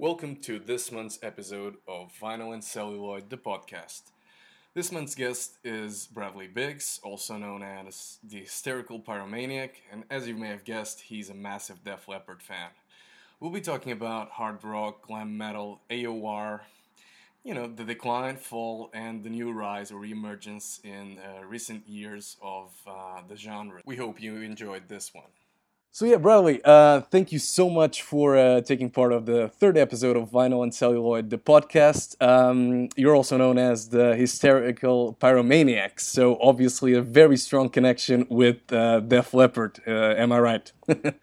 Welcome to this month's episode of Vinyl and Celluloid, the podcast. This month's guest is Bradley Biggs, also known as the Hysterical Pyromaniac, and as you may have guessed, he's a massive Def Leppard fan. We'll be talking about hard rock, glam metal, AOR, you know, the decline, fall, and the new rise or reemergence in uh, recent years of uh, the genre. We hope you enjoyed this one. So yeah, Bradley, uh, thank you so much for uh, taking part of the third episode of Vinyl and Celluloid, the podcast. Um, you're also known as the hysterical pyromaniac, so obviously a very strong connection with uh, Def Leppard. Uh, am I right? yes,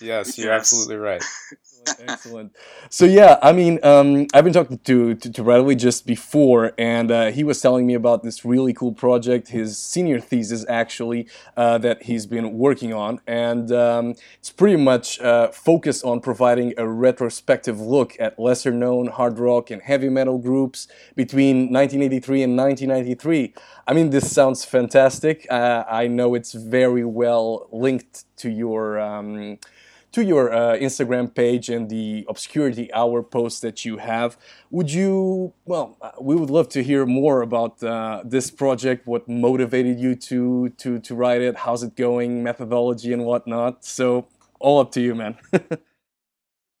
yes, you're yes. absolutely right. excellent, So yeah, I mean, um, I've been talking to to, to Bradley just before, and uh, he was telling me about this really cool project, his senior thesis actually, uh, that he's been working on, and um, it's pretty much uh, focused on providing a retrospective look at lesser-known hard rock and heavy metal groups between 1983 and 1993. I mean, this sounds fantastic. Uh, I know it's very well linked to your. Um, to your uh, Instagram page and the Obscurity Hour post that you have. Would you, well, uh, we would love to hear more about uh, this project, what motivated you to, to, to write it, how's it going, methodology and whatnot. So, all up to you, man.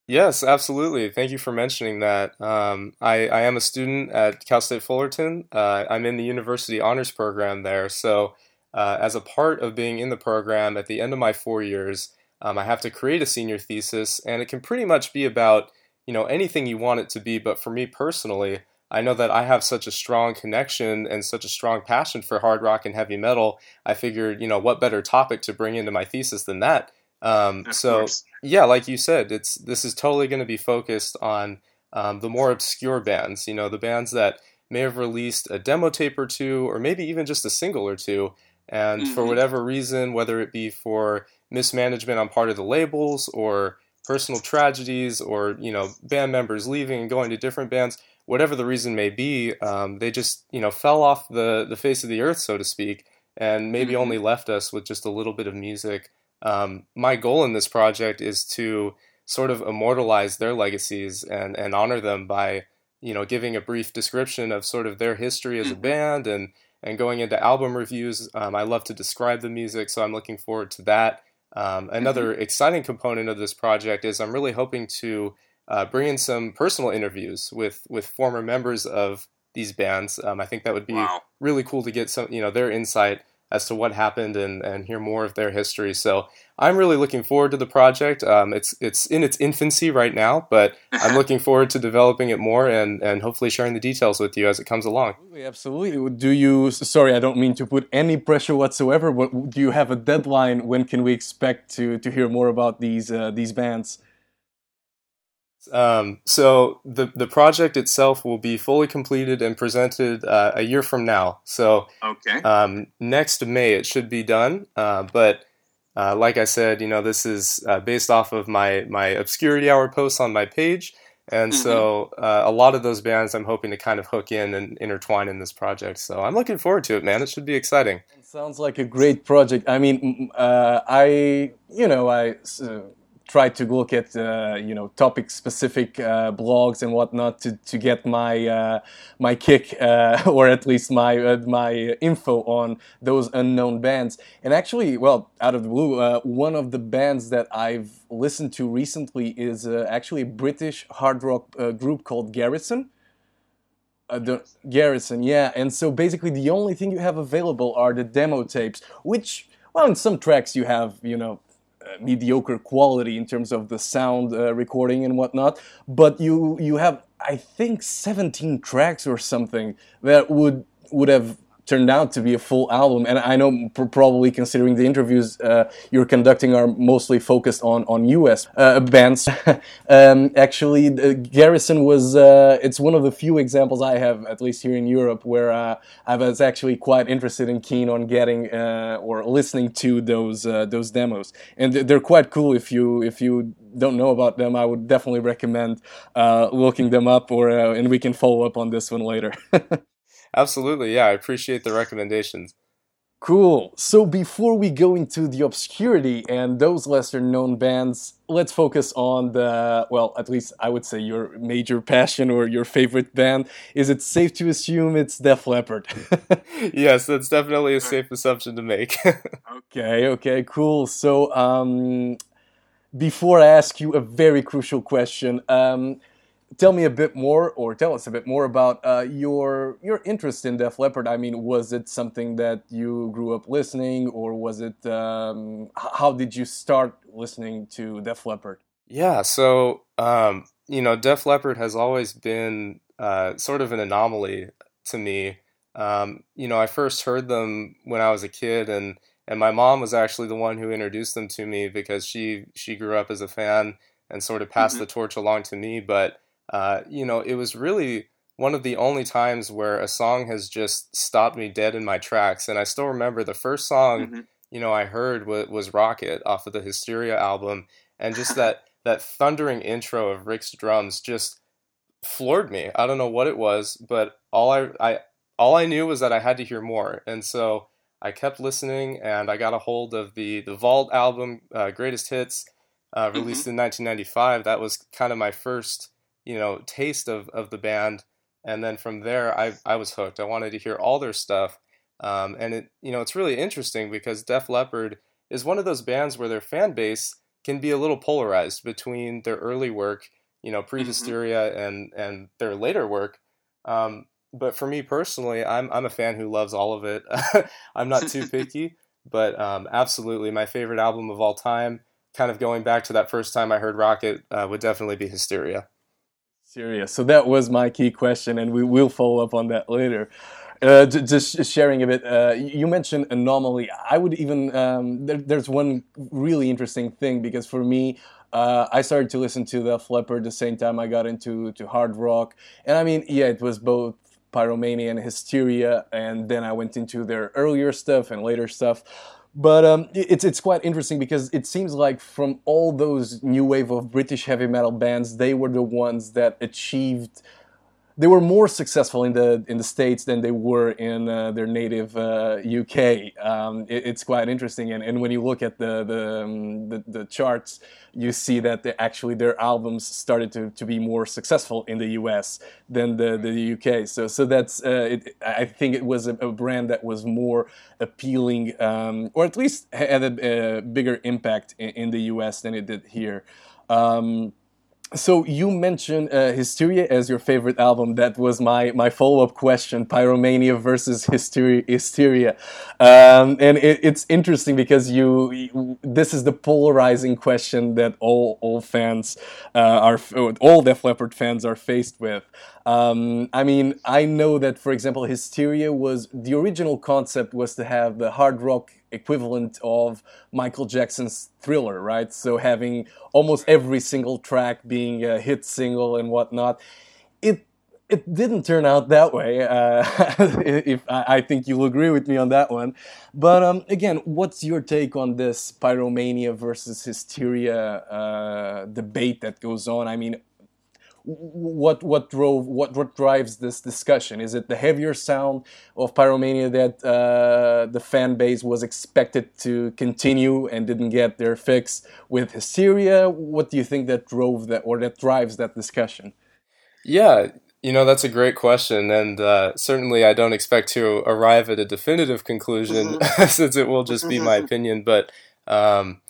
Yes, absolutely. Thank you for mentioning that. Um, I, I, am a student at Cal State Fullerton. Uh, I'm in the university honors program there. So, uh, as a part of being in the program, at the end of my four years, um, I have to create a senior thesis, and it can pretty much be about you know anything you want it to be. But for me personally, I know that I have such a strong connection and such a strong passion for hard rock and heavy metal. I figured, you know, what better topic to bring into my thesis than that? Um, so course. yeah, like you said, it's this is totally going to be focused on um, the more obscure bands. You know, the bands that may have released a demo tape or two, or maybe even just a single or two, and mm-hmm. for whatever reason, whether it be for mismanagement on part of the labels or personal tragedies or you know band members leaving and going to different bands whatever the reason may be um, they just you know fell off the the face of the earth so to speak and maybe mm-hmm. only left us with just a little bit of music um, my goal in this project is to sort of immortalize their legacies and and honor them by you know giving a brief description of sort of their history as a mm-hmm. band and and going into album reviews um, i love to describe the music so i'm looking forward to that um, another mm-hmm. exciting component of this project is I'm really hoping to uh, bring in some personal interviews with with former members of these bands. Um, I think that would be wow. really cool to get some you know their insight as to what happened and, and hear more of their history. So I'm really looking forward to the project. Um, it's it's in its infancy right now, but I'm looking forward to developing it more and, and hopefully sharing the details with you as it comes along. Absolutely. Do you? Sorry, I don't mean to put any pressure whatsoever. But do you have a deadline? When can we expect to to hear more about these uh, these bands? Um, so the the project itself will be fully completed and presented uh, a year from now. So okay, um, next May it should be done. Uh, but uh, like I said, you know this is uh, based off of my my obscurity hour posts on my page, and mm-hmm. so uh, a lot of those bands I'm hoping to kind of hook in and intertwine in this project. So I'm looking forward to it, man. It should be exciting. It sounds like a great project. I mean, uh, I you know I try to look at uh, you know topic specific uh, blogs and whatnot to, to get my uh, my kick uh, or at least my uh, my info on those unknown bands. And actually well out of the blue uh, one of the bands that I've listened to recently is actually a British hard rock group called Garrison. the Garrison, yeah, and so basically the only thing you have available are the demo tapes, which well, in some tracks you have, you know, uh, mediocre quality in terms of the sound uh, recording and whatnot. But you you have I think 17 tracks or something that would would have turned out to be a full album. And I know probably considering the interviews uh, you're conducting are mostly focused on on U.S. Uh, bands. um, actually, Garrison was uh, it's one of the few examples I have, at least here in Europe, where uh, I was actually quite interested and keen on getting uh, or listening to those uh, those demos. And they're quite cool. If you if you don't know about them, I would definitely recommend looking them up, or and we can follow up on this one later. Absolutely, yeah. I appreciate the recommendations. Cool. So before we go into the obscurity and those lesser known bands, let's focus on the, well, at least I would say your major passion or your favorite band. Is it safe to assume it's Def Leppard? yes, that's definitely a safe assumption to make. okay, okay, cool. So um, before I ask you a very crucial question, um, tell me a bit more, or tell us a bit more about uh, your your interest in Def Leppard. I mean, was it something that you grew up listening, or was it? Um, how did you start listening to Def Leppard? Yeah, so um, you know, Def Leppard has always been uh, sort of an anomaly to me. Um, you know, I first heard them when I was a kid, and and my mom was actually the one who introduced them to me because she she grew up as a fan and sort of passed mm-hmm. the torch along to me. But uh, you know, it was really one of the only times where a song has just stopped me dead in my tracks. And I still remember the first song, mm-hmm. you know, I heard was, was Rocket off of the Hysteria album, and just that that thundering intro of Rick's drums just floored me. I don't know what it was, but all I, I all I knew was that I had to hear more, and so I kept listening, and I got a hold of the the Vault album, uh, Greatest Hits, uh, released mm-hmm. in 1995. That was kind of my first you know taste of of the band and then from there I I was hooked. I wanted to hear all their stuff. Um, and it you know it's really interesting because Def Leppard is one of those bands where their fan base can be a little polarized between their early work, you know, pre-hysteria mm-hmm. and and their later work. Um, but for me personally, I'm I'm a fan who loves all of it. I'm not too picky, but um, absolutely my favorite album of all time. Kind of going back to that first time I heard Rocket uh, would definitely be Hysteria. Serious. So that was my key question, and we will follow up on that later. Uh, just sharing a bit. Uh, you mentioned anomaly. I would even um, there, there's one really interesting thing because for me, uh, I started to listen to the Flipper the same time I got into to hard rock, and I mean, yeah, it was both pyromania and hysteria, and then I went into their earlier stuff and later stuff. But um, it's it's quite interesting because it seems like from all those new wave of British heavy metal bands, they were the ones that achieved they were more successful in the in the states than they were in uh, their native uh, UK. Um, it, it's quite interesting, and, and when you look at the the, um, the, the charts, you see that actually their albums started to, to be more successful in the US than the, the UK. So so that's uh, it, I think it was a, a, brand that was more appealing, um, or at least had a, a bigger impact in, in, the US than it did here. Um, so you mentioned uh, Hysteria as your favorite album. That was my, my follow up question: Pyromania versus Hysteria. Um, and it, it's interesting because you, you, this is the polarizing question that all all fans uh, are all Def Leppard fans are faced with. Um, I mean, I know that for example, Hysteria was the original concept was to have the hard rock equivalent of Michael Jackson's Thriller, right? So having almost every single track being a hit single and whatnot. It it didn't turn out that way. Uh, if I, think you'll agree with me on that one. But um, again, what's your take on this pyromania versus hysteria uh, debate that goes on? I mean, what what drove what what drives this discussion? Is it the heavier sound of Pyromania that uh, the fan base was expected to continue and didn't get their fix with Hysteria? What do you think that drove that or that drives that discussion? Yeah, you know that's a great question, and uh, certainly I don't expect to arrive at a definitive conclusion mm-hmm. since it will just be my mm-hmm. opinion. But um,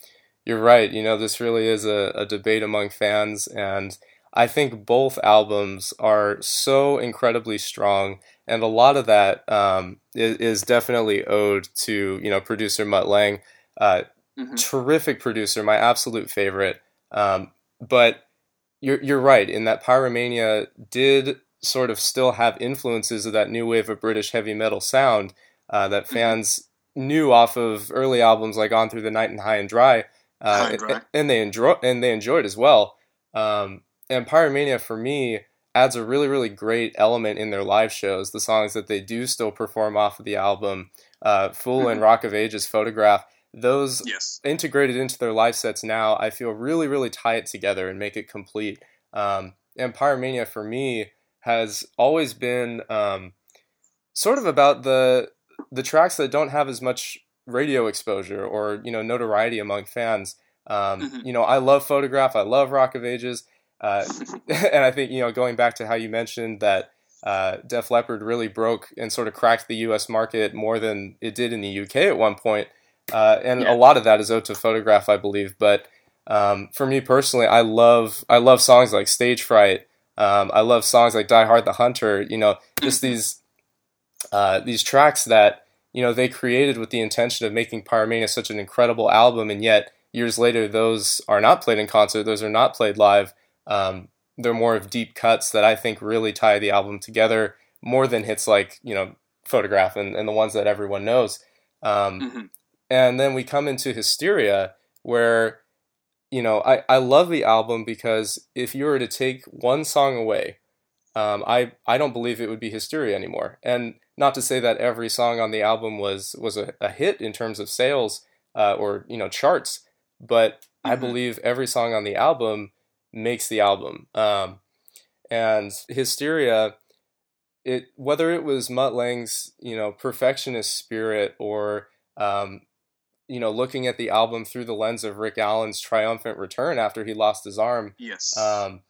you're right. You know this really is a, a debate among fans and I think both albums are so incredibly strong, and a lot of that um, is, is, definitely owed to you know producer Mutt Lange, uh, mm-hmm. terrific producer, my absolute favorite. Um, but you're you're right in that Pyromania did sort of still have influences of that new wave of British heavy metal sound uh, that mm-hmm. fans mm-hmm. knew off of early albums like On Through the Night and High and Dry, uh, High and, dry. and, and, they enjoy and they enjoyed as well. Um, and Pyromania for me adds a really really great element in their live shows. The songs that they do still perform off of the album, uh, "Fool" mm-hmm. and "Rock of Ages," "Photograph." Those yes. integrated into their live sets now, I feel really really tie it together and make it complete. Um, and Pyromania for me has always been um, sort of about the the tracks that don't have as much radio exposure or you know notoriety among fans. Um, mm-hmm. You know, I love Photograph. I love Rock of Ages, uh, and I think you know going back to how you mentioned that uh, Def Leppard really broke and sort of cracked the U.S. market more than it did in the U.K. at one point. Uh, and yeah. a lot of that is owed to Photograph, I believe. But um, for me personally, I love I love songs like Stage Fright. Um, I love songs like Die Hard the Hunter. You know, just mm-hmm. these uh, these tracks that you know they created with the intention of making Pyromania such an incredible album, and yet years later those are not played in concert. Those are not played live. Um, they're more of deep cuts that I think really tie the album together more than hits like you know Photograph and, and the ones that everyone knows. Um, mm-hmm. And then we come into Hysteria, where you know I, I love the album because if you were to take one song away, um, I I don't believe it would be Hysteria anymore. And not to say that every song on the album was was a, a hit in terms of sales uh, or you know charts, but mm-hmm. I believe every song on the album makes the album. Um, and Hysteria, it whether it was Mutt Lange's you know perfectionist spirit or um, you know looking at the album through the lens of Rick Allen's triumphant return after he lost his arm. Yes. Um,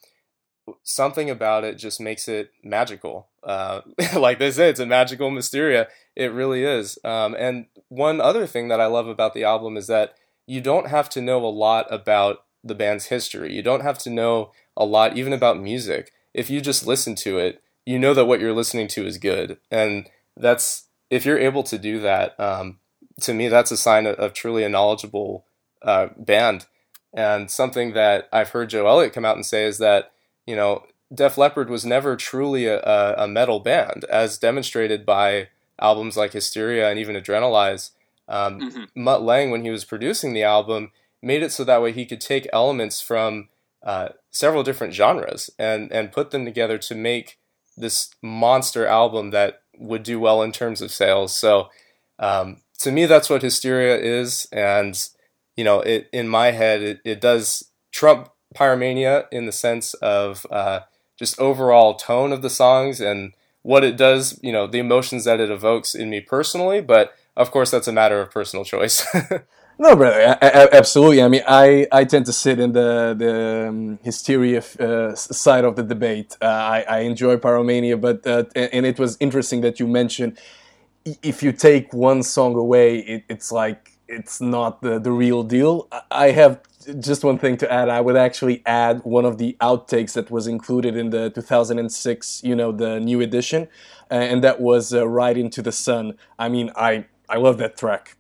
something about it just makes it magical. Uh, like they say, it's a magical mysteria. It really is. Um, and one other thing that I love about the album is that you don't have to know a lot about the band's history. You don't have to know a lot even about music. If you just listen to it, you know that what you're listening to is good. And that's if you're able to do that, um, to me, that's a sign of, of truly a knowledgeable uh, band. And something that I've heard Joe Elliott come out and say is that you know Def Leppard was never truly a, a metal band, as demonstrated by albums like Hysteria and even Adrenalize. Um, mm-hmm. Mutt Lange, when he was producing the album, made it so that way he could take elements from uh, several different genres and and put them together to make this monster album that would do well in terms of sales. So um, to me, that's what Hysteria is, and you know, it in my head, it, it does trump Pyromania in the sense of uh, just overall tone of the songs and what it does, you know, the emotions that it evokes in me personally. But of course, that's a matter of personal choice. No, brother, absolutely. I mean, I, I tend to sit in the the um, hysteria uh, side of the debate. Uh, I, I enjoy Pyromania, but uh, and it was interesting that you mentioned if you take one song away, it, it's like it's not the, the real deal. I have just one thing to add. I would actually add one of the outtakes that was included in the 2006, you know, the new edition, uh, and that was uh, "Ride into the Sun." I mean, I I love that track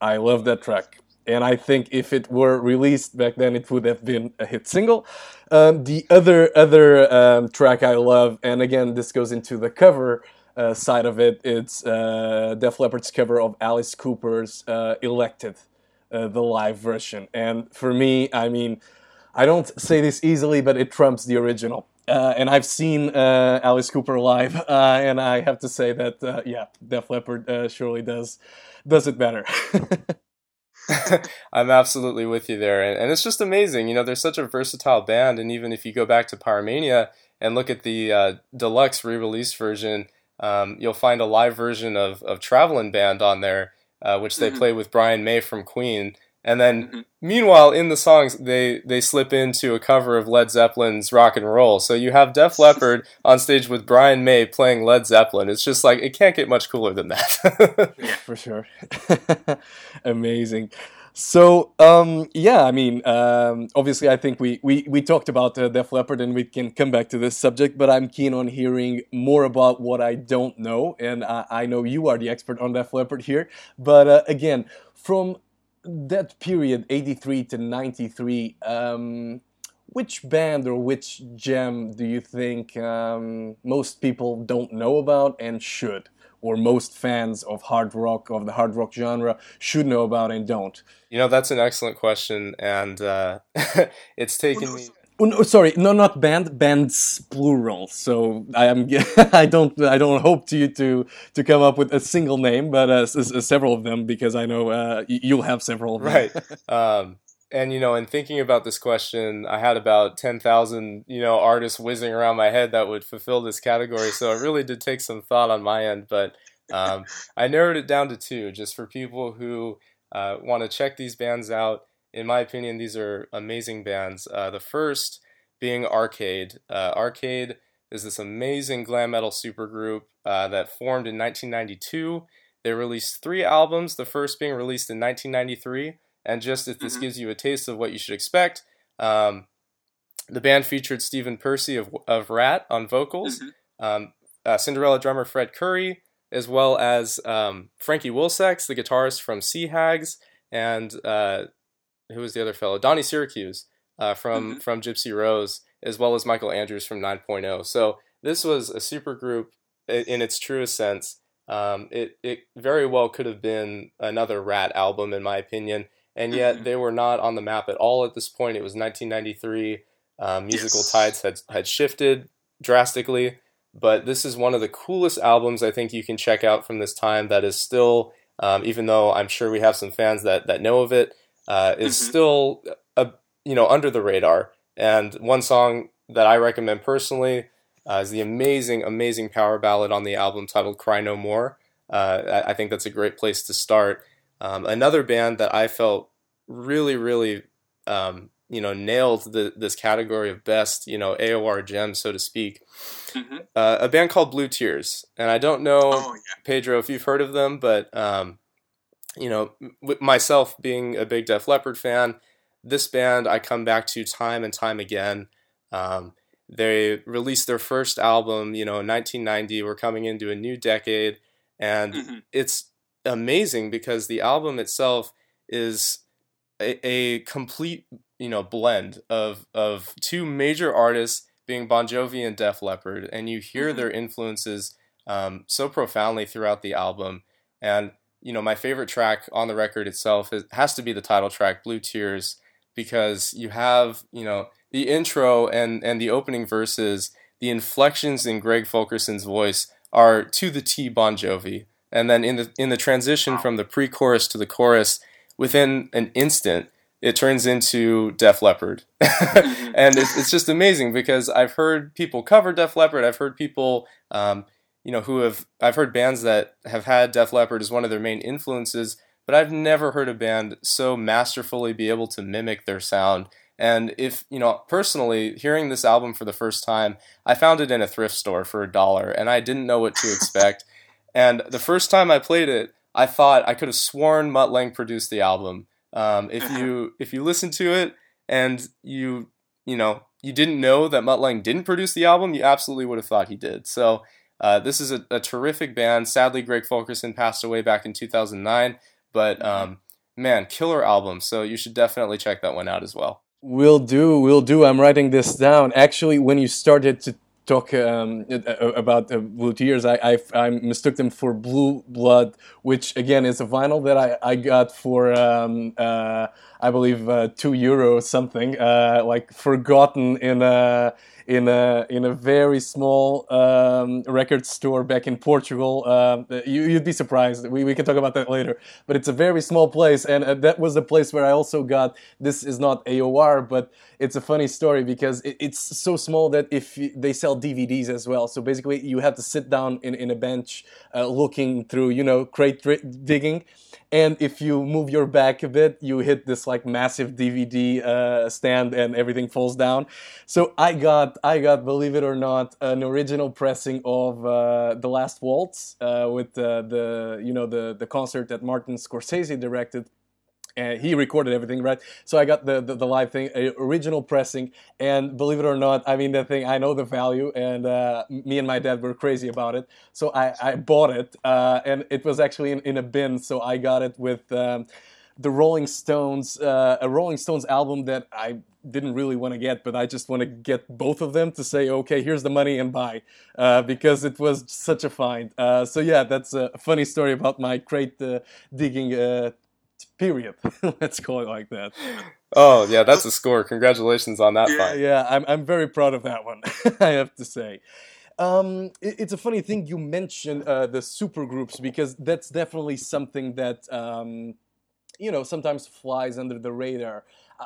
I love that track. And I think if it were released back then, it would have been a hit single. Um, the other other um, track I love, and again, this goes into the cover uh, side of it. It's uh, Def Leppard's cover of Alice Cooper's uh, "Elected," uh, the live version. And for me, I mean, I don't say this easily, but it trumps the original. Uh, and I've seen uh, Alice Cooper live, uh, and I have to say that uh, yeah, Def Leppard uh, surely does does it better. I'm absolutely with you there, and, and, it's just amazing. You know, they're such a versatile band, and even if you go back to Pyromania and look at the uh, deluxe re-release version, um, you'll find a live version of of Traveling Band on there, which they mm-hmm. play with Brian May from Queen. And then, mm-hmm. meanwhile, in the songs, they they slip into a cover of Led Zeppelin's "Rock and Roll." So you have Def Leppard on stage with Brian May playing Led Zeppelin. It's just like it can't get much cooler than that. yeah, for sure. Amazing. So um, yeah, I mean, um, obviously, I think we we, we talked about uh, Def Leppard, and we can come back to this subject. But I'm keen on hearing more about what I don't know, and I, I know you are the expert on Def Leppard here. But uh, again, from that period, 83 to 93, um, which band or which gem do you think um, most people don't know about and should? Or most fans of hard rock, of the hard rock genre, should know about and don't? You know, that's an excellent question, and uh, it's taken me no, sorry, no, not band, bands plural. So I am, I don't, I don't hope to you to to come up with a single name, but uh, several of them because I know uh, you'll have several. Right. um, and you know, in thinking about this question, I had about ten thousand you know artists whizzing around my head that would fulfill this category. So it really did take some thought on my end, but Um, I narrowed it down to two, just for people who uh, want to check these bands out. In my opinion, these are amazing bands. Uh, the first being Arcade. Uh, Arcade is this amazing glam metal supergroup uh, that formed in 1992. They released three albums, the first being released in 1993. And just if this mm-hmm. gives you a taste of what you should expect, um, the band featured Stephen Pearcy of, of Ratt on vocals, mm-hmm. um, uh, Cinderella drummer Fred Coury, as well as um, Frankie Wilsex, the guitarist from Sea Hags, and uh, who was the other fellow? Donnie Syracuse uh, from mm-hmm. from Gypsy Rose, as well as Michael Andrews from 9.0. So this was a super group in its truest sense. Um, it it very well could have been another Ratt album, in my opinion, and yet mm-hmm. they were not on the map at all at this point. It was 1993. Um, musical yes. tides had had shifted drastically, but this is one of the coolest albums I think you can check out from this time. That is still, um, even though I'm sure we have some fans that that know of it, uh, is mm-hmm. still a you know under the radar. And one song that I recommend personally uh, is the amazing, amazing power ballad on the album titled "Cry No More." Uh, I think that's a great place to start. Um, another band that I felt really, really, um, you know, nailed the, this category of best, you know, AOR gem, so to speak. Mm-hmm. Uh, a band called Blue Tears, and I don't know, oh, yeah. Pedro, if you've heard of them, but um, you know, myself being a big Def Leppard fan, this band I come back to time and time again. Um, they released their first album, you know, in 1990. We're coming into a new decade, and mm-hmm. it's amazing because the album itself is a, a, complete, you know, blend of of two major artists being Bon Jovi and Def Leppard, and you hear mm-hmm. their influences um, so profoundly throughout the album. And you know, my favorite track on the record itself is, has to be the title track, "Blue Tears," because you have, you know the intro and and the opening verses, the inflections in Greg Fulkerson's voice are to the T Bon Jovi, and then in the in the transition from the pre-chorus to the chorus, within an instant, it turns into Def Leppard, and it's, it's, just amazing because I've heard people cover Def Leppard. I've heard people, um, you know, who have I've heard bands that have had Def Leppard as one of their main influences, but I've never heard a band so masterfully be able to mimic their sound and if, you know, personally, hearing this album for the first time, I found it in a thrift store for a dollar and I didn't know what to expect. and the first time I played it, I thought I could have sworn Mutt Lange produced the album. Um, if you if you listen to it and you you know you didn't know that Mutt Lange didn't produce the album, you absolutely would have thought he did. So uh, this is a, a, terrific band. Sadly, Greg Fulkerson passed away back in 2009, but um, man, killer album. So you should definitely check that one out as well. Will do, will do. I'm writing this down. Actually, when you started to talk um, about uh, Blue Tears, I, I, I, mistook them for Blue Blood, which again is a vinyl that I, I got for um, uh, I believe uh, two euro something, uh, like forgotten in a in a in a very small um, record store back in Portugal. Uh, you, would be surprised. We, we can talk about that later. But it's a very small place, and uh, that was the place where I also got. This is not AOR, but it's a funny story because it, it's so small that if they sell DVDs as well. So basically, you have to sit down in in a bench, uh, looking through you know crate digging and if you move your back a bit you hit this like massive dvd uh, stand and everything falls down so i got i got believe it or not an original pressing of uh, the last waltz uh, with the you know the the concert that martin scorsese directed and he recorded everything right? So i got the, the, the live thing original pressing and believe it or not i mean the thing i know the value and uh, me and my dad were crazy about it. So i, I bought it uh, and it was actually in, in, a bin so i got it with um, the rolling stones uh, a rolling stones album that i didn't really want to get but i just want to get both of them to say okay here's the money and buy uh, because it was such a find. Uh, so yeah that's a funny story about my crate uh, digging period. Let's call it like that. Oh yeah, that's a score. Congratulations on that yeah, fight. Yeah, I'm I'm very proud of that one. I have to say. Um, it, it's a funny thing you mentioned uh, the supergroups because that's definitely something that um, you know sometimes flies under the radar.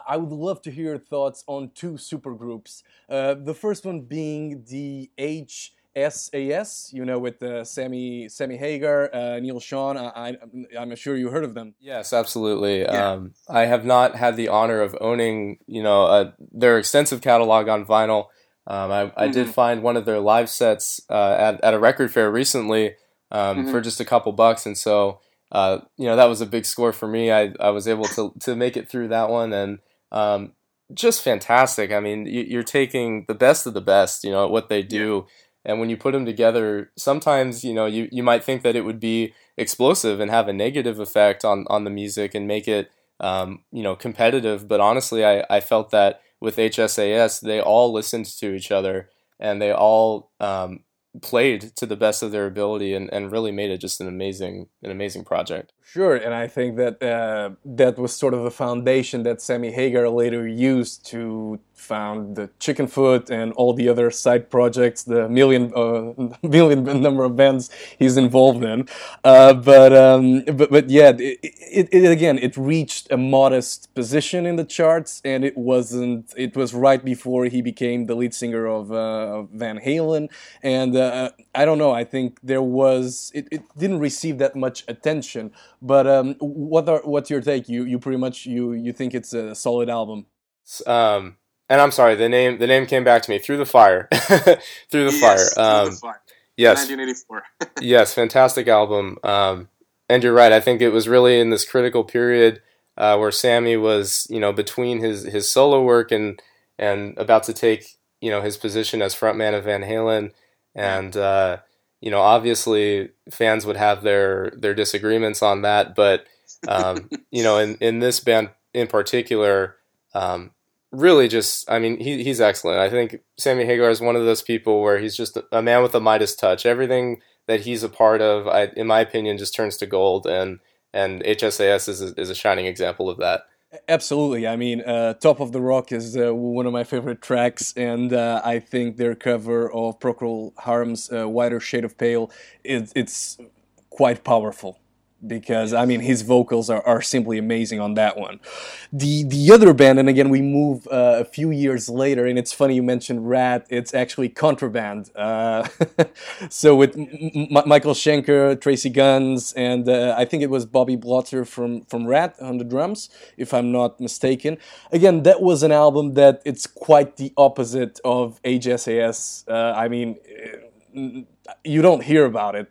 I would love to hear your thoughts on two supergroups. Uh, the first one being the H SAS, you know, with uh, Sammy Sammy Hagar, uh, Neal Schon. I, am sure you heard of them. Yes, absolutely. Yeah. Um, I have not had the honor of owning, you know, uh, their extensive catalog on vinyl. Um, I, mm-hmm. I, did find one of their live sets uh, at, at a record fair recently um, mm-hmm. for just a couple bucks, and so uh, you know that was a big score for me. I, I was able to to make it through that one, and um, just fantastic. I mean, you, are taking the best of the best, you know, what they do. Yeah and when you put them together, sometimes you know you, you might think that it would be explosive and have a negative effect on, on the music and make it um, you know competitive. But honestly, I, I felt that with HSAS, they all listened to each other and they all um, played to the best of their ability and, and really made it just an amazing an amazing project. Sure, and I think that uh, that was sort of the foundation that Sammy Hagar later used to found the Chickenfoot and all the other side projects, the million uh, million number of bands he's involved in. Uh, but, um, but but yeah, it, it, it, again it reached a modest position in the charts, and it wasn't. It was right before he became the lead singer of uh, Van Halen, and uh, I don't know. I think there was it, it didn't receive that much attention. But um, what are what's your take? You you pretty much you you think it's a solid album. Um, and I'm sorry, the name the name came back to me through the fire, through the yes, fire. Um, through the fire. Yes, 1984. yes, fantastic album. Um, and you're right. I think it was really in this critical period uh, where Sammy was, you know, between his his solo work and and about to take, you know, his position as frontman of Van Halen, and uh, you know, obviously fans would have their their disagreements on that, but um, you know, in in this band in particular. Um, really just I mean he he's excellent. I think Sammy Hagar is one of those people where he's just a man with a Midas touch. Everything that he's a part of, I, in my opinion, just turns to gold, and and HSAS is a, is a shining example of that. Absolutely. I mean, uh, Top of the Rock is uh, one of my favorite tracks, and uh, I think their cover of Procol Harum's uh, Whiter Shade of Pale is it's quite powerful because I mean his vocals are, are simply amazing on that one. The the other band, and again we move uh, a few years later, and it's funny you mentioned Ratt. It's actually Contraband. Uh, so with M- Michael Schenker, Tracii Guns, and uh, I think it was Bobby Blotzer from from Ratt on the drums, if I'm not mistaken. Again, that was an album that it's quite the opposite of HSAS. Uh, I mean. You don't hear about it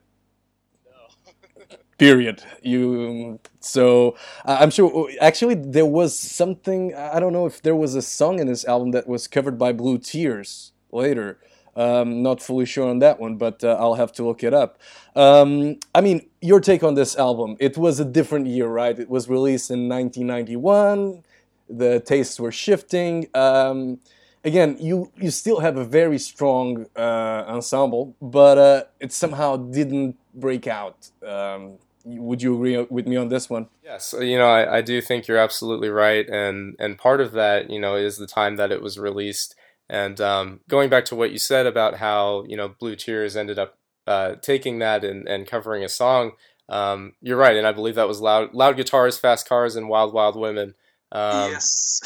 period. You so i'm sure actually there was something i don't know if there was a song in this album that was covered by blue tears later. Um, not fully sure on that one but uh, i'll have to look it up. Um, i mean your take on this album it was a different year right? It was released in 1991 the tastes were shifting. Um, again, you you still have a very strong uh, ensemble, but uh, it somehow didn't break out. Would you agree with me on this one? Yes, you know I, I do think you're absolutely right, and and part of that you know is the time that it was released, and um, going back to what you said about how you know Blue Tears ended up uh, taking that and, and covering a song. Um, you're right, and I believe that was loud loud guitars, fast cars, and wild wild women. Um, yes.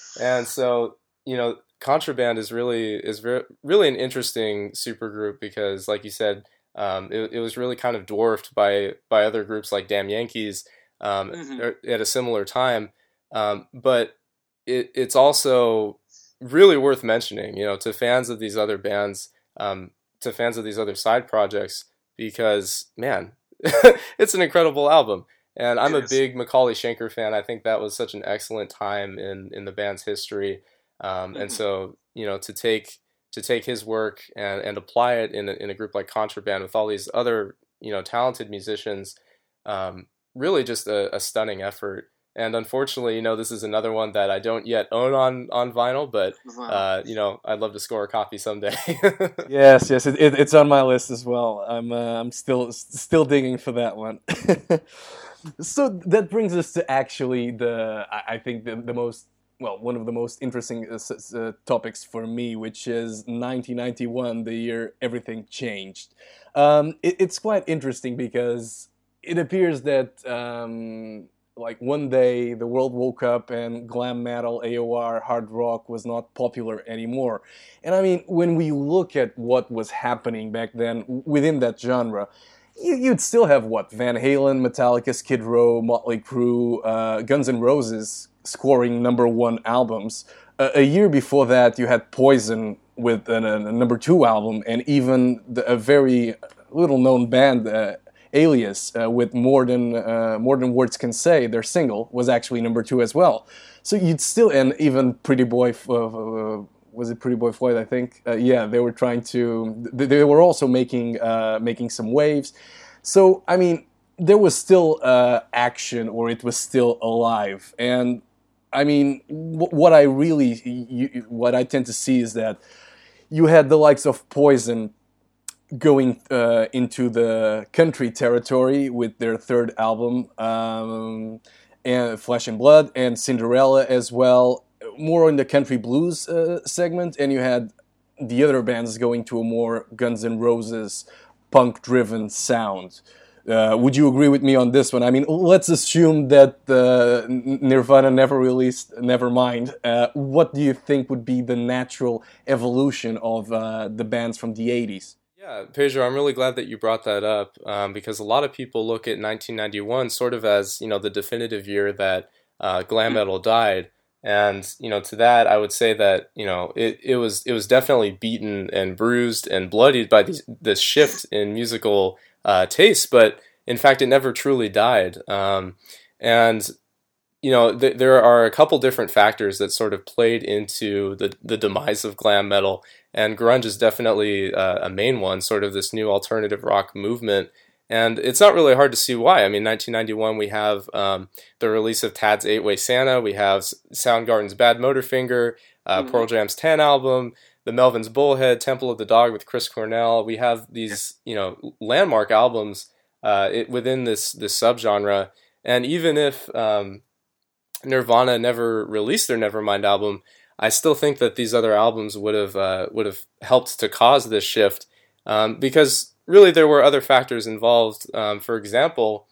and so you know contraband is really is re- really an interesting supergroup because like you said um, it, it was really kind of dwarfed by by other groups like Damn Yankees um, mm-hmm. At a similar time. Um, but it, it's also really worth mentioning, you know, to fans of these other bands, um, to fans of these other side projects, because man, it's an incredible album. And I'm a big McAuley Schenker fan. I think that was such an excellent time in in the band's history. Um, mm-hmm. And so, you know, to take to take his work and, and apply it in a, in a group like Contraband with all these other you know talented musicians, um, really just a, a, stunning effort. And unfortunately, you know, this is another one that I don't yet own on on vinyl, but uh, you know, I'd love to score a copy someday. yes, yes, it, it, it's on my list as well. I'm uh, I'm still still digging for that one. so that brings us to actually the I think the, the most well, one of the most interesting uh, uh, topics for me, which is 1991, the year everything changed. Um, it, it's quite interesting because it appears that um, like one day the world woke up and glam metal, AOR, hard rock was not popular anymore. And I mean, when we look at what was happening back then within that genre, you, would still have what Van Halen, Metallica, Skid Row, Motley Crue, uh, Guns N' Roses scoring number one albums. Uh, a year before that, you had Poison with a, a number two album, and even the, a very little known band, uh, Alias, uh, with more than uh, more than words can say, their single was actually number two as well. So you'd still, and even Pretty Boy. Uh, was it Pretty Boy Floyd? I think. Uh, yeah, they were trying to. They, they were also making making some waves. So I mean, there was still uh, action, or it was still alive. And I mean, what I really, you, what I tend to see is that you had the likes of Poison going uh, into the country territory with their third album, um, and Flesh and Blood, and Cinderella as well, more in the country blues uh, segment, and you had the other bands going to a more Guns N' Roses punk-driven sound. Uh, would you agree with me on this one? I mean, let's assume that uh, Nirvana never released Nevermind. Uh, what do you think would be the natural evolution of uh, the bands from the 80s? Yeah, Pedro, I'm really glad that you brought that up um, because a lot of people look at 1991 sort of as, you know, the definitive year that uh, glam metal died. And, you know, to that, I would say that, you know, it, it was it was definitely beaten and bruised and bloodied by this shift in musical uh, taste, but in fact, it never truly died. Um, and you know, th- there are a couple different factors that sort of played into the the demise of glam metal, and grunge is definitely uh, a main one. Sort of this new alternative rock movement. And it's not really hard to see why. I mean, 1991, we have um, the release of Tad's Eight Way Santa, we have Soundgarden's Badmotorfinger, uh, mm-hmm. Pearl Jam's 10 album, the Melvins Bullhead, Temple of the Dog with Chris Cornell. We have these, you know, landmark albums uh, it, within this this subgenre. And even if um, Nirvana never released their Nevermind album, I still think that these other albums would have uh, would have helped to cause this shift um, because really there were other factors involved. Um, for example,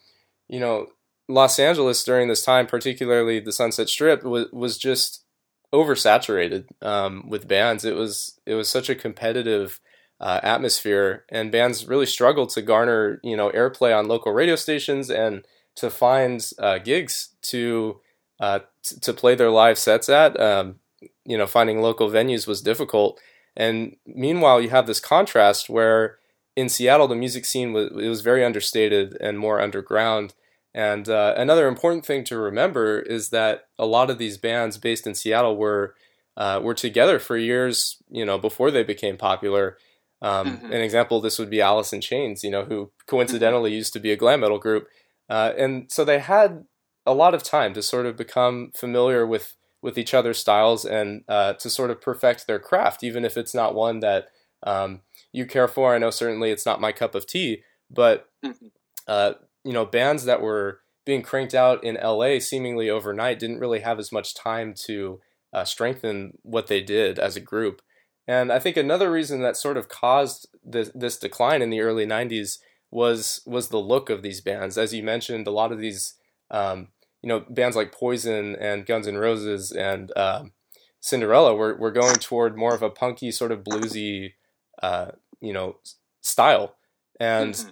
you know, Los Angeles during this time, particularly the Sunset Strip, was was just oversaturated um, with bands. It was it was such a competitive uh, atmosphere, and bands really struggled to garner you know airplay on local radio stations and to find uh, gigs to uh, t- to play their live sets at. Um, you know, finding local venues was difficult. And meanwhile, you have this contrast where in Seattle the music scene was it was very understated and more underground and uh, another important thing to remember is that a lot of these bands based in Seattle were uh, were together for years, you know, before they became popular. Um, mm-hmm. An example this would be Alice in Chains, you know, who coincidentally used to be a glam metal group, uh, and so they had a lot of time to sort of become familiar with with each other's styles and uh, to sort of perfect their craft, even if it's not one that um, you care for. I know certainly it's not my cup of tea, but mm-hmm. uh, you know, bands that were being cranked out in LA seemingly overnight didn't really have as much time to uh, strengthen what they did as a group. And I think another reason that sort of caused this, this decline in the early 90s was was the look of these bands. As you mentioned, a lot of these um, you know bands like Poison and Guns N' Roses and um, Cinderella were, were going toward more of a punky sort of bluesy uh, you know style. And mm-hmm.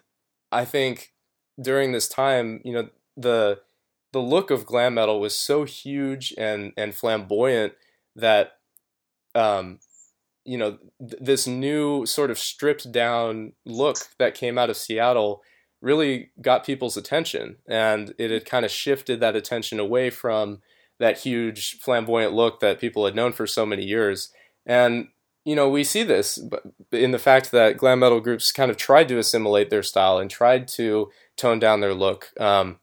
I think during this time, you know, the the look of glam metal was so huge and and flamboyant that um you know th- this new sort of stripped down look that came out of Seattle really got people's attention. And it had kind of shifted that attention away from that huge flamboyant look that people had known for so many years. And you know we see this in the fact that glam metal groups kind of tried to assimilate their style and tried to tone down their look. Um,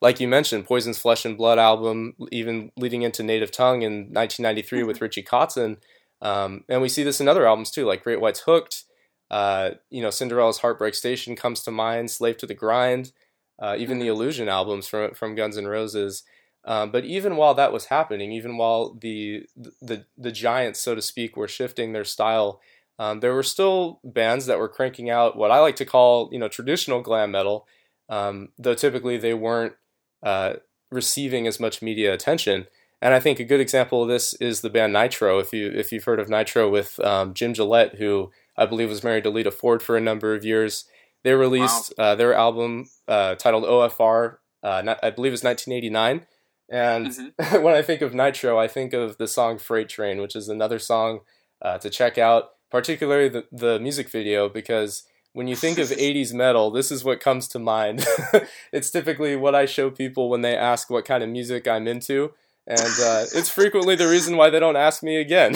like you mentioned, Poison's Flesh and Blood album, even leading into Native Tongue in 1993 mm-hmm. with Richie Kotzen. Um, and we see this in other albums too, like Great White's Hooked. Uh, you know, Cinderella's Heartbreak Station comes to mind, Slave to the Grind, uh, even the mm-hmm. Illusion albums from from Guns N' Roses. Um, but even while that was happening, even while the, the the giants, so to speak, were shifting their style, um, there were still bands that were cranking out what I like to call, you know, traditional glam metal, um, though typically they weren't uh, receiving as much media attention. And I think a good example of this is the band Nitro. If you if you've heard of Nitro with um, Jim Gillette, who I believe was married to Lita Ford for a number of years, they released wow. uh, their album uh, titled OFR. Uh, I believe it's 1989. And mm-hmm. when I think of Nitro, I think of the song Freight Train, which is another song uh, to check out, particularly the, the music video, because when you think of 80s metal, this is what comes to mind. it's typically what I show people when they ask what kind of music I'm into. And uh, it's frequently the reason why they don't ask me again.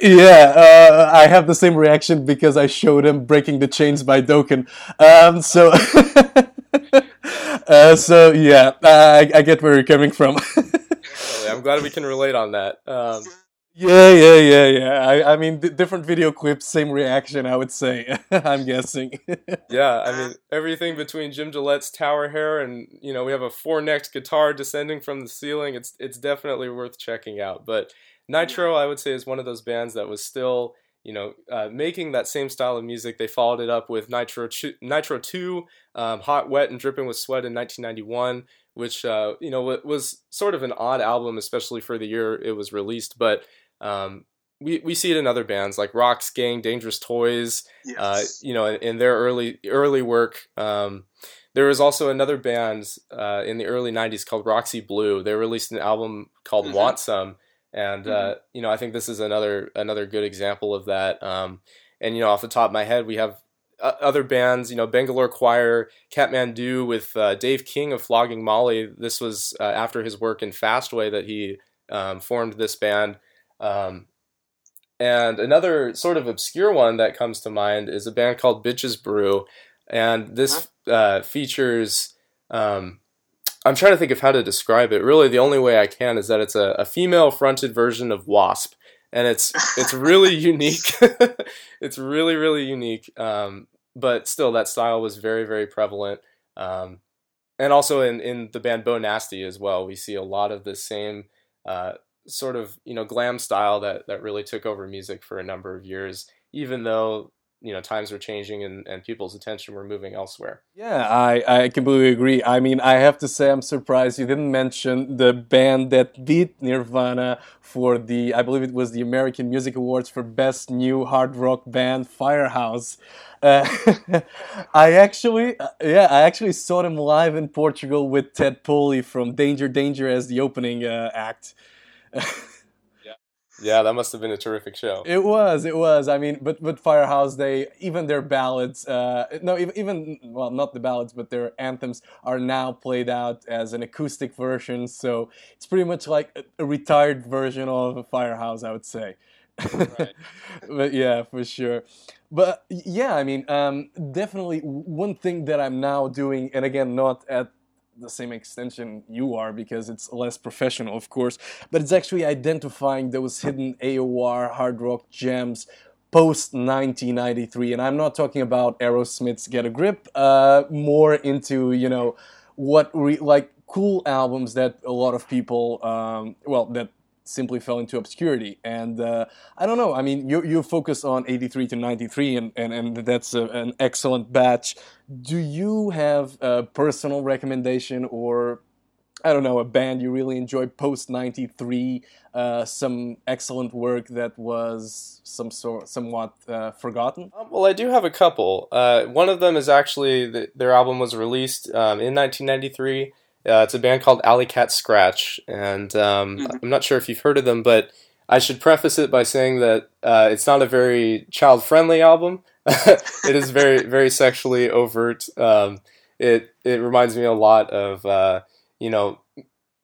yeah, uh, I have the same reaction because I showed him Breaking the Chains by Dokken. Um, so, uh, so yeah, I, I, get where you're coming from. I'm glad we can relate on that. Um, yeah, yeah, yeah, yeah. I, I mean, d- different video clips, same reaction. I would say. I'm guessing. yeah, I mean, everything between Jim Gillette's tower hair and you know we have a four-necked guitar descending from the ceiling. It's it's definitely worth checking out. But Nitro, I would say, is one of those bands that was still you know uh, making that same style of music. They followed it up with Nitro Nitro Two, um, Hot, Wet, and Dripping with Sweat in 1991 which uh, you know was sort of an odd album, especially for the year it was released. But um, we, we see it in other bands like Roxx Gang, Dangerous Toys. Uh, yes. Uh, you know, in, in, their early early work. Um, there was also another band uh, in the early '90s called Roxy Blue. They released an album called mm-hmm. Want Some, and uh, mm-hmm. uh, you know I think this is another another good example of that. Um, and you know, off the top of my head, we have uh, other bands. You know, Bangalore Choir, Katmandu with uh, Dave King of Flogging Molly. This was uh, after his work in Fastway that he um, formed this band. Um, and another sort of obscure one that comes to mind is a band called Bitches Brew, and this uh, features. Um, I'm trying to think of how to describe it. Really, the only way I can is that it's a, a female-fronted version of Wasp, and it's it's really unique. it's really really unique. Um, but still, that style was very very prevalent. Um, and also in, in the band Beau Nasty as well, we see a lot of the same uh, sort of you know glam style that that really took over music for a number of years, even though you know times were changing and, and people's attention were moving elsewhere. Yeah I, I completely agree. I mean i have to say i'm surprised you didn't mention the band that beat nirvana for the i believe it was the american music awards for best new hard rock band firehouse. Uh, i actually uh, yeah i actually saw them live in portugal with ted Poley from danger danger as the opening uh, act yeah. Yeah, that must have been a terrific show. It was, it was. I mean, but but Firehouse, they even their ballads, uh, no, even, even well, not the ballads, but their anthems are now played out as an acoustic version. So it's pretty much like a, a retired version of Firehouse, I would say. Right. but yeah, for sure. But yeah, I mean, um, definitely one thing that I'm now doing, and again, not at the same extension you are because it's less professional, of course, but it's actually identifying those hidden AOR hard rock gems post 1993. And I'm not talking about Aerosmith's Get a Grip, uh, more into, you know, what re- like cool albums that a lot of people, um, well, that simply fell into obscurity. And uh, I don't know. I mean, you you focus on 83 to 93, and and, and that's a, an excellent batch. Do you have a personal recommendation or I don't know, a band you really enjoy post '93, uh, some excellent work that was some sort, somewhat uh, forgotten. Um, well, I do have a couple. Uh, one of them is actually the, their album was released um, in 1993. Uh, it's a band called Alley Cat Scratch, and um, mm-hmm. I'm not sure if you've heard of them, but I should preface it by saying that uh, it's not a very child-friendly album. it is very, very sexually overt. Um, it it reminds me a lot of uh, you know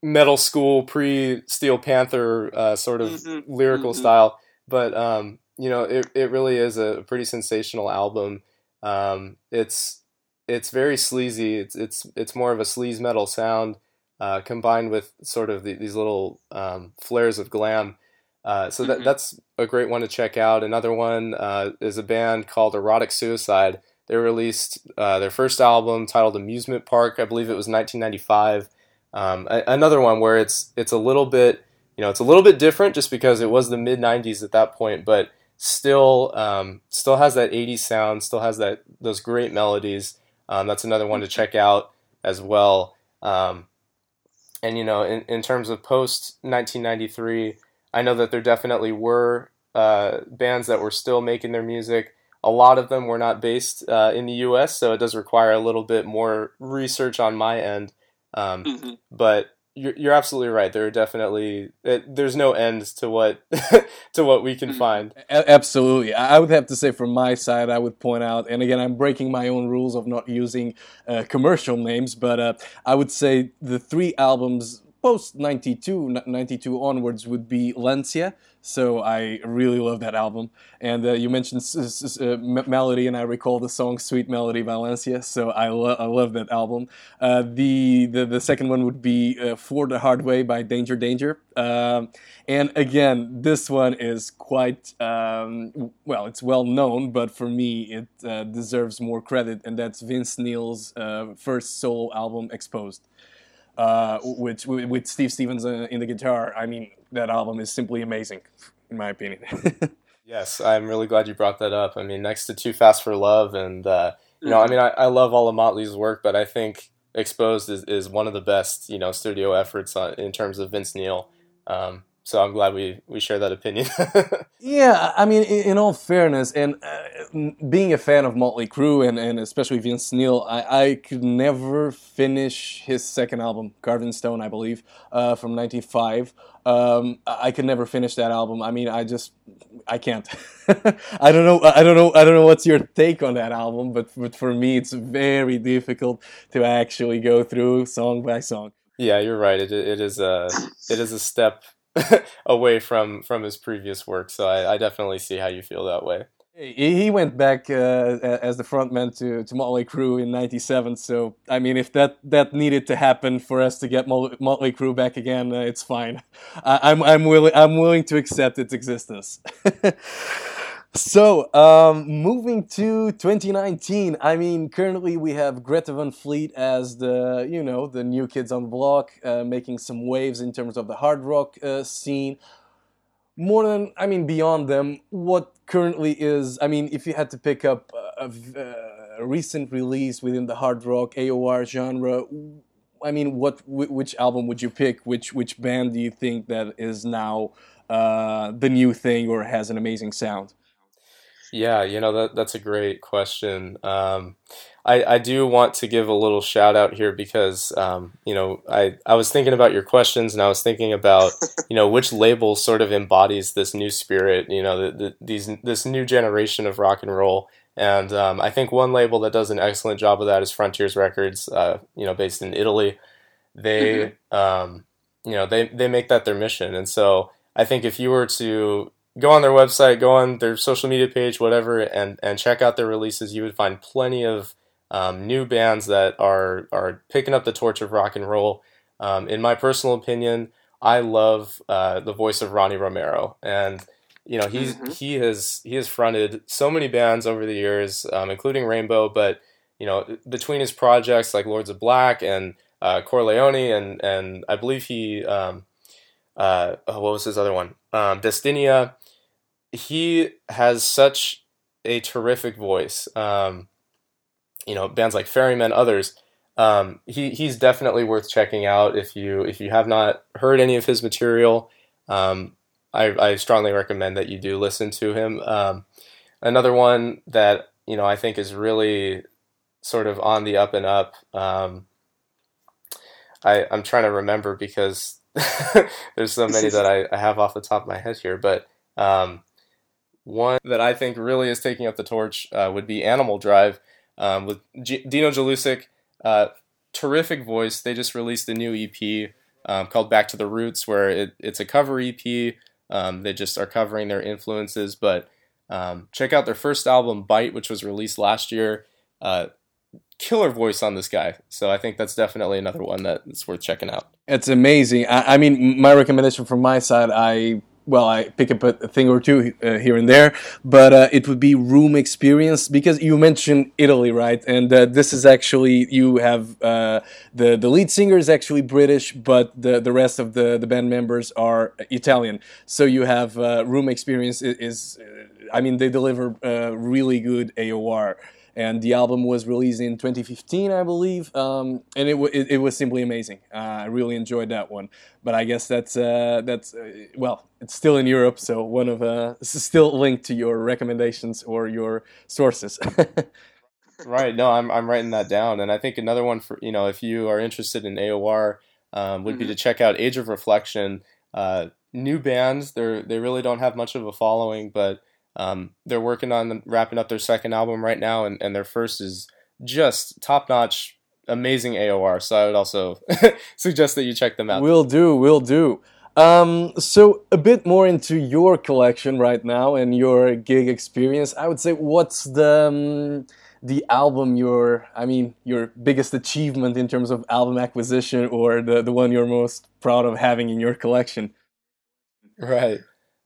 Metal Skool pre Steel Panther uh, sort of mm-hmm. lyrical mm-hmm. style, but um, you know it it really is a pretty sensational album. Um, it's it's very sleazy. It's it's it's more of a sleaze metal sound uh, combined with sort of the, these little um, flares of glam. Uh, so that mm-hmm. that's a great one to check out. Another one uh, is a band called Erotic Suicide. They released uh, their first album titled Amusement Park. I believe it was 1995. Um, a- another one where it's it's a little bit you know it's a little bit different just because it was the mid 90s at that point, but still um, still has that 80s sound, still has that those great melodies. Um, that's another one to check out as well. Um, and you know, in, in terms of post 1993, I know that there definitely were uh, bands that were still making their music. A lot of them were not based uh, in the U.S., so it does require a little bit more research on my end. Um, mm-hmm. But you're, you're absolutely right. There are definitely it, there's no end to what to what we can mm-hmm. find. Absolutely, I would have to say from my side, I would point out, and again, I'm breaking my own rules of not using uh, commercial names, but uh, I would say the three albums post 92, 92 onwards would be Lancia. So I really love that album. And uh, you mentioned uh, Melody, and I recall the song Sweet Melody by Valencia. So I, lo- I love that album. Uh, the, the, the second one would be uh, Four the Hard Way by Danger Danger. Um, and again, this one is quite, um, well, it's well known, but for me, it uh, deserves more credit. And that's Vince Neil's uh, first solo album, Exposed uh, which with Steve Stevens uh, in the guitar. I mean, that album is simply amazing, in my opinion. yes, I'm really glad you brought that up. I mean, next to Too Fast for Love, and uh, you know, I mean, I, I, love all of Motley's work, but I think Exposed is, is one of the best, you know, studio efforts on, in terms of Vince Neil. Um, so I'm glad we we share that opinion. yeah, I mean, in, in all fairness, and uh, being a fan of Motley Crue and, and especially Vince Neil, I, I could never finish his second album, Carved in Stone, I believe, uh, from '95. Um, I could never finish that album. I mean, I just I can't. I don't know. I don't know. I don't know what's your take on that album, but but for me, it's very difficult to actually go through song by song. Yeah, you're right. It, it is a it is a step away from from his previous work. So I, I, definitely see how you feel that way. He went back uh, as the frontman to, to Motley Crue in '97. So I mean, if that, that needed to happen for us to get Motley Crue back again, uh, it's fine. I, I'm I'm willing I'm willing to accept its existence. So, um, moving to 2019, I mean, currently we have Greta Van Fleet as the, you know, the new kids on the block, uh, making some waves in terms of the hard rock uh, scene. More than, I mean, beyond them, what currently is, I mean, if you had to pick up a, a, a recent release within the hard rock AOR genre, I mean, what which album would you pick? Which which band do you think that is now uh, the new thing or has an amazing sound? Yeah, you know that that's a great question. Um, I I do want to give a little shout out here because um, you know I I was thinking about your questions and I was thinking about you know which label sort of embodies this new spirit, you know, the, the, these this new generation of rock and roll. And um, I think one label that does an excellent job of that is Frontiers Records, uh, you know, based in Italy. They, mm-hmm. um, you know, they they make that their mission, and so I think if you were to go on their website, go on their social media page, whatever, and and check out their releases. You would find plenty of um, new bands that are are picking up the torch of rock and roll. Um, in my personal opinion, I love uh, the voice of Ronnie Romero, and you know he's mm-hmm. he has he has fronted so many bands over the years, um, including Rainbow. But you know between his projects like Lords of Black and uh, CoreLeoni, and and I believe he um, uh, oh, what was his other one? Um, Destinia he has such a terrific voice. Um, you know, bands like Ferrymen, others. Um, he he's definitely worth checking out if you if you have not heard any of his material. Um, I, I strongly recommend that you do listen to him. Um, another one that you know I think is really sort of on the up and up. Um, I I'm trying to remember because there's so many that I, I have off the top of my head here, but um, one that I think really is taking up the torch uh, would be Animal Drive um, with G- Dino Jelusic. Uh, terrific voice. They just released a new EP um, called Back to the Roots, where it, it's a cover EP. Um, they just are covering their influences. But um, check out their first album, Bite, which was released last year. Uh, killer voice on this guy. So I think that's definitely another one that's worth checking out. It's amazing. I, I mean, my recommendation from my side, I well, I pick up a, thing or two uh, here and there, but uh, it would be room experience because you mentioned Italy, right? And uh, this is actually you have uh, the the lead singer is actually British, but the the rest of the the band members are Italian. So you have uh, room experience is, is, uh, I mean, they deliver really good AOR and the album was released in 2015, I believe, um, and it, w- it, it was simply amazing. Uh, I really enjoyed that one. But I guess that's uh, that's uh, well, it's still in Europe, so one of uh, still linked to your recommendations or your sources. right. No, I'm I'm writing that down, and I think another one for you know if you are interested in AOR um, would mm-hmm. be to check out Age of Reflection. Uh, new bands, they they really don't have much of a following, but um, they're working on wrapping up their second album right now, and, and their first is just top notch, amazing AOR. So I would also suggest that you check them out. Will do, will do. Um, so a bit more into your collection right now and your gig experience. I would say, what's the um, the album your I mean your biggest achievement in terms of album acquisition, or the the one you're most proud of having in your collection? Right.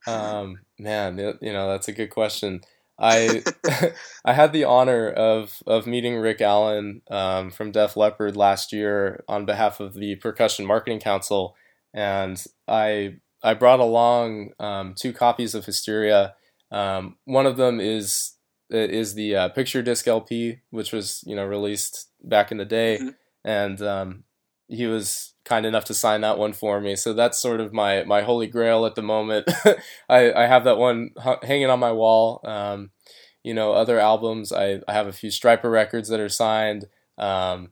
Um, man, you know that's a good question. I I had the honor of of meeting Rick Allen um, from Def Leppard last year on behalf of the Percussion Marketing Council, and I I brought along um, two copies of Hysteria. Um, one of them is is the uh, picture disc LP, which was you know released back in the day, mm-hmm. and um, he was kind enough to sign that one for me. So that's sort of my my holy grail at the moment. I, I have that one hanging on my wall. Um, you know, other albums. I, I have a few Stryper records that are signed. Um,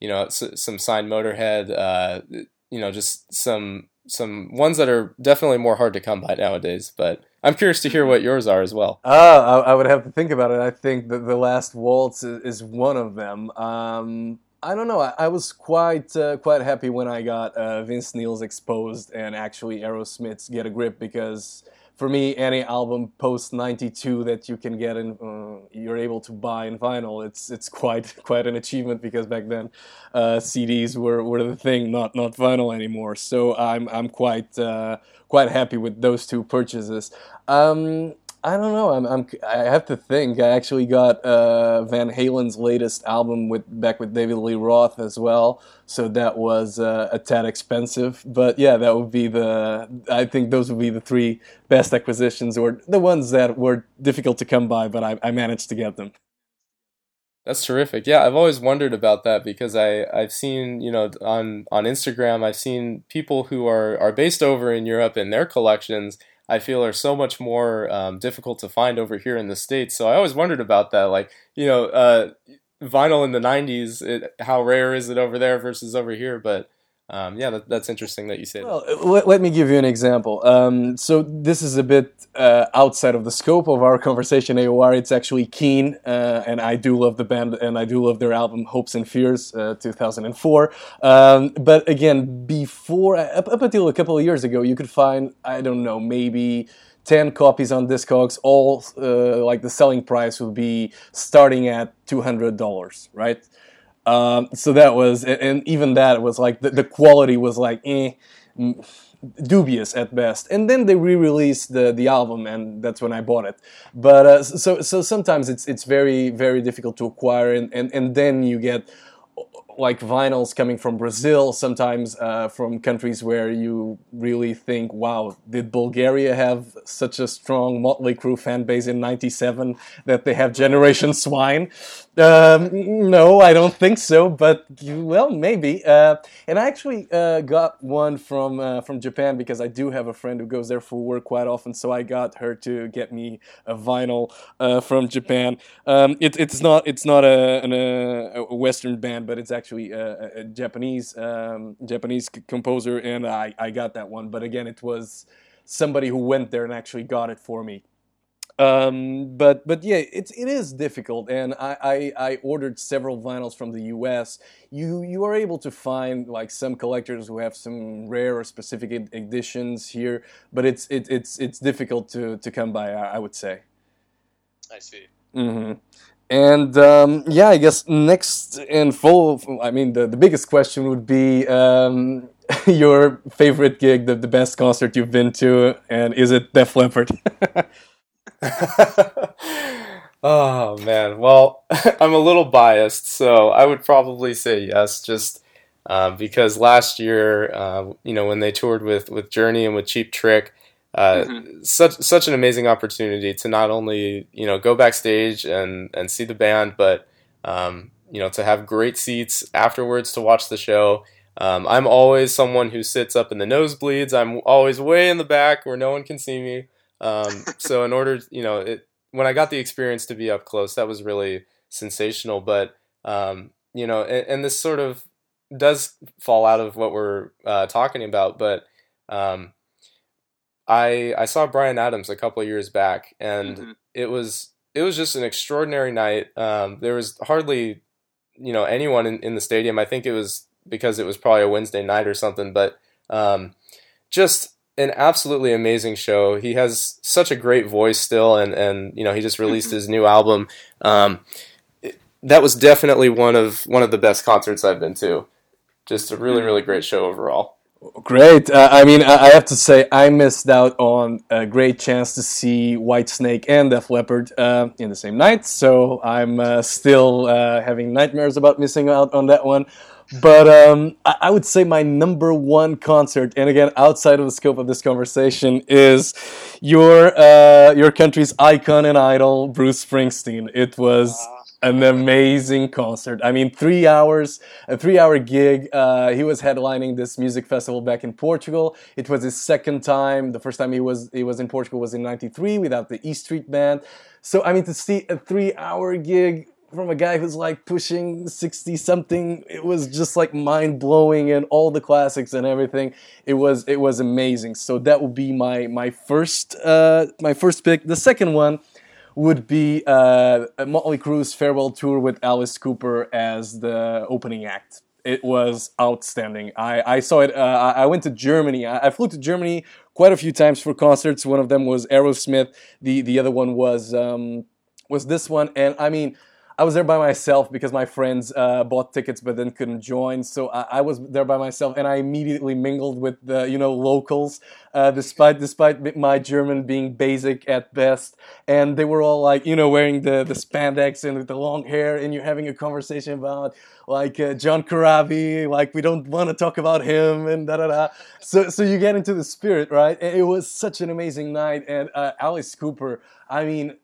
you know, some signed Motorhead. Uh, you know, just some some ones that are definitely more hard to come by nowadays. But I'm curious to hear what yours are as well. Uh, I, I would have to think about it. I think that the last waltz is, is one of them. Um, I don't know. I, I was quite uh, quite happy when I got uh, Vince Neil's Exposed and actually Aerosmith's Get a Grip because for me, any album post '92 that you can get in, uh, you're able to buy in vinyl. It's it's quite quite an achievement because back then uh, CDs were, were the thing, not not vinyl anymore. So I'm I'm quite uh, quite happy with those two purchases. Um, I don't know. I'm, I'm I have to think. I actually got uh, Van Halen's latest album with back with David Lee Roth as well, so that was uh, a tad expensive. But yeah, that would be the. I think those would be the three best acquisitions, or the ones that were difficult to come by, but I, I managed to get them. That's terrific. Yeah, I've always wondered about that because I I've seen you know on on Instagram I've seen people who are are based over in Europe and their collections I feel are so much more um, difficult to find over here in the states. So I always wondered about that. Like you know, uh, vinyl in the '90s, it, how rare is it over there versus over here? But um, yeah, that, that's interesting that you say well, that. Let, let me give you an example. Um, so this is a bit uh, outside of the scope of our conversation. AOR, it's actually Keane, uh, and I do love the band, and I do love their album Hopes and Fears, uh, 2004. Um, but again, before up, up until a couple of years ago, you could find I don't know maybe. 10 copies on Discogs, all uh, like the selling price would be starting at $200, right? Um, so that was, and even that was like the, the quality was like eh, dubious at best. And then they re-released the the album, and that's when I bought it. But uh, so so sometimes it's it's very very difficult to acquire, and and, and then you get like vinyls coming from Brazil, sometimes uh, from countries where you really think, wow, did Bulgaria have such a strong Motley Crue fan base in 97 that they have Generation Swine? Um, no, I don't think so, but well, maybe. Uh, and I actually uh, got one from uh, from Japan because I do have a friend who goes there for work quite often. So I got her to get me a vinyl uh, from Japan. Um, it, it's not it's not a, an, a, Western band, but it's actually a, a Japanese um, Japanese composer, and I I got that one. But again, it was somebody who went there and actually got it for me. Um, but but yeah, it's it is difficult, and I, I, I ordered several vinyls from the U.S. You you are able to find like some collectors who have some rare or specific editions here, but it's it, it's it's difficult to to come by. I, I would say. I see. Mm-hmm. And um, yeah, I guess next in full, I mean, the, the biggest question would be um, your favorite gig, the, the best concert you've been to, and is it Def Leppard? oh man, well, I'm a little biased, so I would probably say yes, just uh, because last year, uh, you know, when they toured with with Journey and with Cheap Trick, uh, mm-hmm. such such an amazing opportunity to not only you know go backstage and and see the band, but um, you know to have great seats afterwards to watch the show. Um, I'm always someone who sits up in the nosebleeds. I'm always way in the back where no one can see me. Um, so in order, you know, it, when I got the experience to be up close, that was really sensational. But um, you know, and, and, this sort of does fall out of what we're uh, talking about. But um, I I saw Bryan Adams a couple of years back, and mm-hmm. it was it was just an extraordinary night. Um, there was hardly you know anyone in, in the stadium. I think it was because it was probably a Wednesday night or something, but um, just an absolutely amazing show. He has such a great voice still, and and you know he just released mm-hmm. his new album. Um, that was definitely one of one of the best concerts I've been to. Just a really really great show overall. Great. Uh, I mean, I have to say, I missed out on a great chance to see Whitesnake and Def Leppard uh, in the same night. So I'm uh, still uh, having nightmares about missing out on that one. But um, I-, I would say my number one concert, and again, outside of the scope of this conversation, is your uh, your country's icon and idol, Bruce Springsteen. It was an amazing concert. I mean, three hours, a three-hour gig. Uh, he was headlining this music festival back in Portugal. It was his second time. The first time he was he was in Portugal was in '93 without the E Street Band. So I mean, to see a three-hour gig from a guy who's like pushing 60 something it was just like mind blowing and all the classics and everything it was it was amazing so that would be my my first uh my first pick the second one would be uh, Motley Crue's farewell tour with Alice Cooper as the opening act. It was outstanding. I, I saw it. Uh, I went to Germany. I, I, flew to Germany quite a few times for concerts. One of them was Aerosmith. The the other one was um, was this one. And I mean, I was there by myself because my friends uh, bought tickets but then couldn't join. So I, I, was there by myself, and I immediately mingled with the you know locals, uh, despite despite my German being basic at best. And they were all like you know wearing the the spandex and the long hair, and you're having a conversation about like uh, John Corabi, like we don't want to talk about him and da da da. So so you get into the spirit, right? It was such an amazing night, and uh, Alice Cooper. I mean,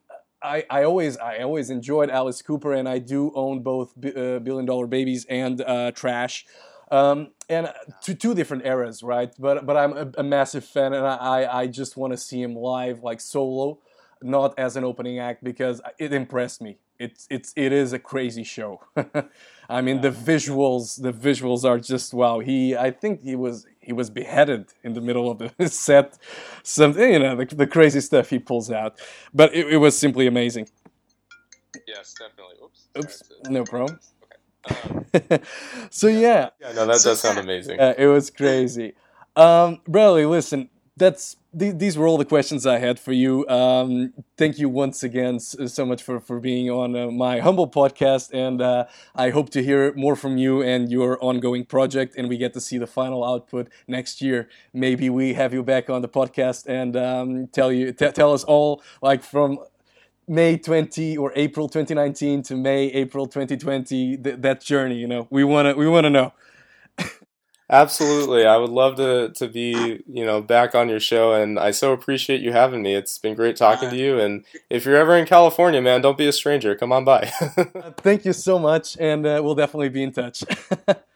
I, I always I always enjoyed Alice Cooper, and I do own both uh, Billion Dollar Babies and uh, Trash, um, and to two different eras, right? But but I'm a, a massive fan, and I I just want to see him live, like solo, not as an opening act, because it impressed me. It's it's it is a crazy show. I mean, the visuals the visuals are just wow. He I think he was he was beheaded in the middle of the set. Something, you know, the, the crazy stuff he pulls out. But it, it was simply amazing. Yes, definitely. Oops. Oops. No problem. Okay. Um, so yeah. Yeah, no, that does sound amazing. Uh, it was crazy. Um, Bradley, listen, that's these were all the questions I had for you. Um, thank you once again so much for, for being on uh, my humble podcast, and uh, I hope to hear more from you and your ongoing project, and we get to see the final output next year. Maybe we have you back on the podcast and um, tell you t- tell us all like from May 20 or April 2019 to May April 2020 th- that journey. You know, we wanna we wanna know. Absolutely. I would love to to be, you know, back on your show and I so appreciate you having me. It's been great talking to you and if you're ever in California, man, don't be a stranger. Come on by. Thank you so much and uh, we'll definitely be in touch.